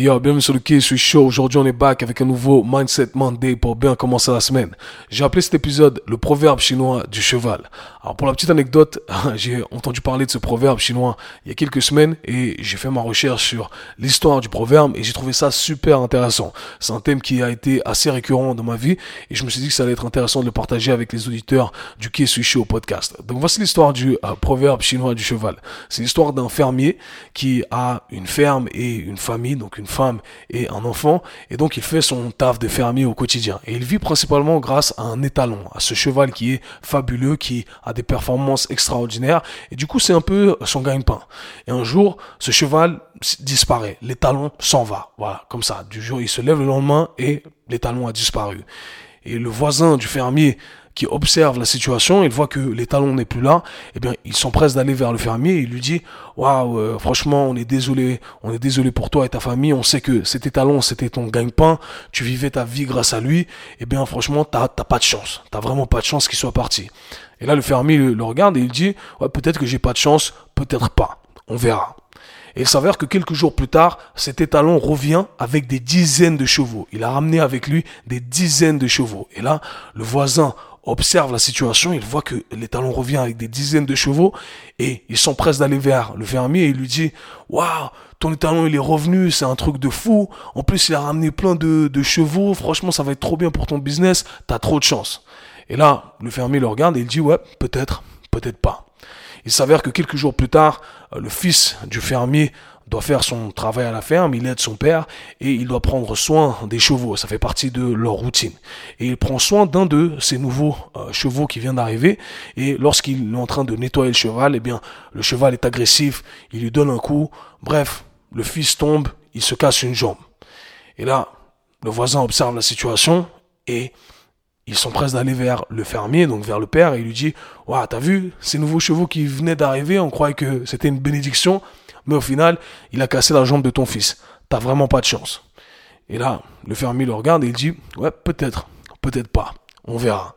yo, bienvenue sur le Quai suis Show. Aujourd'hui, on est back avec un nouveau Mindset Monday pour bien commencer la semaine. J'ai appelé cet épisode le proverbe chinois du cheval. Alors, pour la petite anecdote, j'ai entendu parler de ce proverbe chinois il y a quelques semaines et j'ai fait ma recherche sur l'histoire du proverbe et j'ai trouvé ça super intéressant. C'est un thème qui a été assez récurrent dans ma vie et je me suis dit que ça allait être intéressant de le partager avec les auditeurs du Quai Show podcast. Donc, voici l'histoire du euh, proverbe chinois du cheval. C'est l'histoire d'un fermier qui a une ferme et une famille, donc une femme et un enfant, et donc il fait son taf de fermier au quotidien. Et il vit principalement grâce à un étalon, à ce cheval qui est fabuleux, qui a des performances extraordinaires, et du coup c'est un peu son gagne-pain. Et un jour, ce cheval disparaît, l'étalon s'en va, voilà, comme ça. Du jour, il se lève le lendemain et l'étalon a disparu. Et le voisin du fermier observe la situation, il voit que l'étalon n'est plus là, eh bien, il s'empresse d'aller vers le fermier et il lui dit, waouh, euh, franchement, on est désolé, on est désolé pour toi et ta famille, on sait que cet étalon, c'était ton gagne-pain, tu vivais ta vie grâce à lui, eh bien, franchement, t'as, t'as pas de chance, t'as vraiment pas de chance qu'il soit parti. Et là, le fermier le, regarde et il dit, ouais, peut-être que j'ai pas de chance, peut-être pas, on verra. Et il s'avère que quelques jours plus tard, cet étalon revient avec des dizaines de chevaux. Il a ramené avec lui des dizaines de chevaux. Et là, le voisin observe la situation, il voit que l'étalon revient avec des dizaines de chevaux et il s'empresse d'aller vers le fermier et il lui dit Waouh, ton étalon il est revenu, c'est un truc de fou. En plus, il a ramené plein de, de chevaux. Franchement, ça va être trop bien pour ton business. T'as trop de chance. Et là, le fermier le regarde et il dit Ouais, peut-être, peut-être pas. Il s'avère que quelques jours plus tard, le fils du fermier doit faire son travail à la ferme, il aide son père et il doit prendre soin des chevaux. Ça fait partie de leur routine. Et il prend soin d'un de ces nouveaux euh, chevaux qui vient d'arriver. Et lorsqu'il est en train de nettoyer le cheval, eh bien, le cheval est agressif, il lui donne un coup. Bref, le fils tombe, il se casse une jambe. Et là, le voisin observe la situation et ils prêts d'aller vers le fermier, donc vers le père, et il lui dit, Waouh, t'as vu ces nouveaux chevaux qui venaient d'arriver, on croyait que c'était une bénédiction, mais au final, il a cassé la jambe de ton fils. T'as vraiment pas de chance. Et là, le fermier le regarde et il dit, ouais, peut-être, peut-être pas. On verra.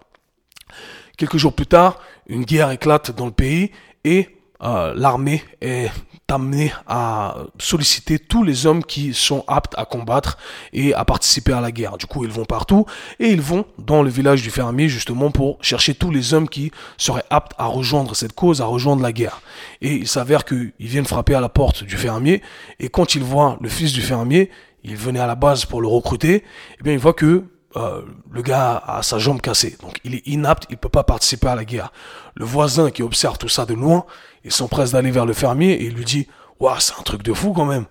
Quelques jours plus tard, une guerre éclate dans le pays et euh, l'armée est amenée à solliciter tous les hommes qui sont aptes à combattre et à participer à la guerre. Du coup, ils vont partout et ils vont dans le village du fermier justement pour chercher tous les hommes qui seraient aptes à rejoindre cette cause, à rejoindre la guerre. Et il s'avère qu'ils viennent frapper à la porte du fermier et quand ils voient le fils du fermier, il venait à la base pour le recruter, eh bien, il voit que euh, le gars a sa jambe cassée, donc il est inapte, il peut pas participer à la guerre. Le voisin qui observe tout ça de loin, il s'empresse d'aller vers le fermier et il lui dit, waouh, c'est un truc de fou quand même.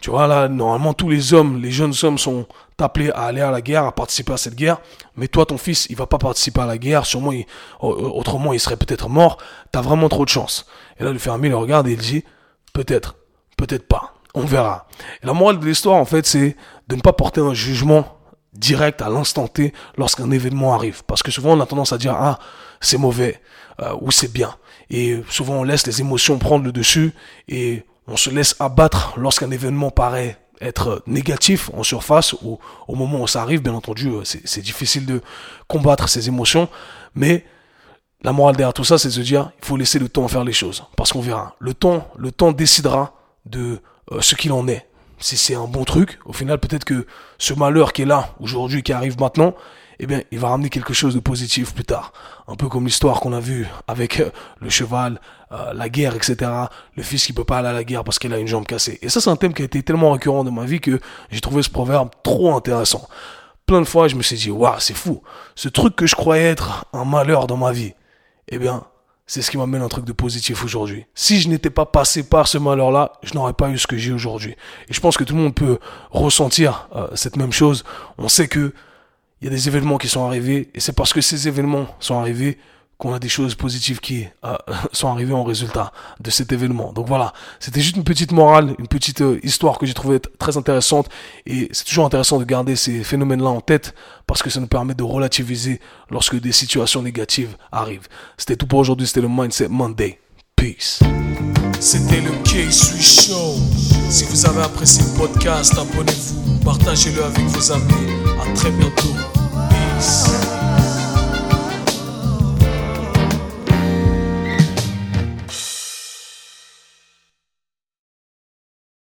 Tu vois là, normalement tous les hommes, les jeunes hommes sont appelés à aller à la guerre, à participer à cette guerre, mais toi ton fils, il va pas participer à la guerre, sûrement autrement il serait peut-être mort. T'as vraiment trop de chance. Et là le fermier le regarde et il dit, peut-être, peut-être pas, on verra. Et la morale de l'histoire en fait, c'est de ne pas porter un jugement direct à l'instant T lorsqu'un événement arrive. Parce que souvent on a tendance à dire ah c'est mauvais euh, ou c'est bien. Et souvent on laisse les émotions prendre le dessus et on se laisse abattre lorsqu'un événement paraît être négatif en surface ou au moment où ça arrive, bien entendu, euh, c'est difficile de combattre ces émotions, mais la morale derrière tout ça, c'est de se dire, il faut laisser le temps faire les choses, parce qu'on verra. Le temps, le temps décidera de euh, ce qu'il en est si c'est un bon truc, au final, peut-être que ce malheur qui est là aujourd'hui, qui arrive maintenant, eh bien, il va ramener quelque chose de positif plus tard. Un peu comme l'histoire qu'on a vue avec euh, le cheval, euh, la guerre, etc. Le fils qui peut pas aller à la guerre parce qu'il a une jambe cassée. Et ça, c'est un thème qui a été tellement récurrent dans ma vie que j'ai trouvé ce proverbe trop intéressant. Plein de fois, je me suis dit, waouh, c'est fou. Ce truc que je croyais être un malheur dans ma vie, eh bien, c'est ce qui m'amène un truc de positif aujourd'hui. Si je n'étais pas passé par ce malheur-là, je n'aurais pas eu ce que j'ai aujourd'hui. Et je pense que tout le monde peut ressentir euh, cette même chose. On sait que il y a des événements qui sont arrivés, et c'est parce que ces événements sont arrivés qu'on a des choses positives qui euh, sont arrivées en résultat de cet événement. Donc voilà, c'était juste une petite morale, une petite euh, histoire que j'ai trouvé très intéressante et c'est toujours intéressant de garder ces phénomènes-là en tête parce que ça nous permet de relativiser lorsque des situations négatives arrivent. C'était tout pour aujourd'hui, c'était le Mindset Monday. Peace. C'était le K-Swiss Show. Si vous avez apprécié le podcast, abonnez-vous, partagez-le avec vos amis. À très bientôt.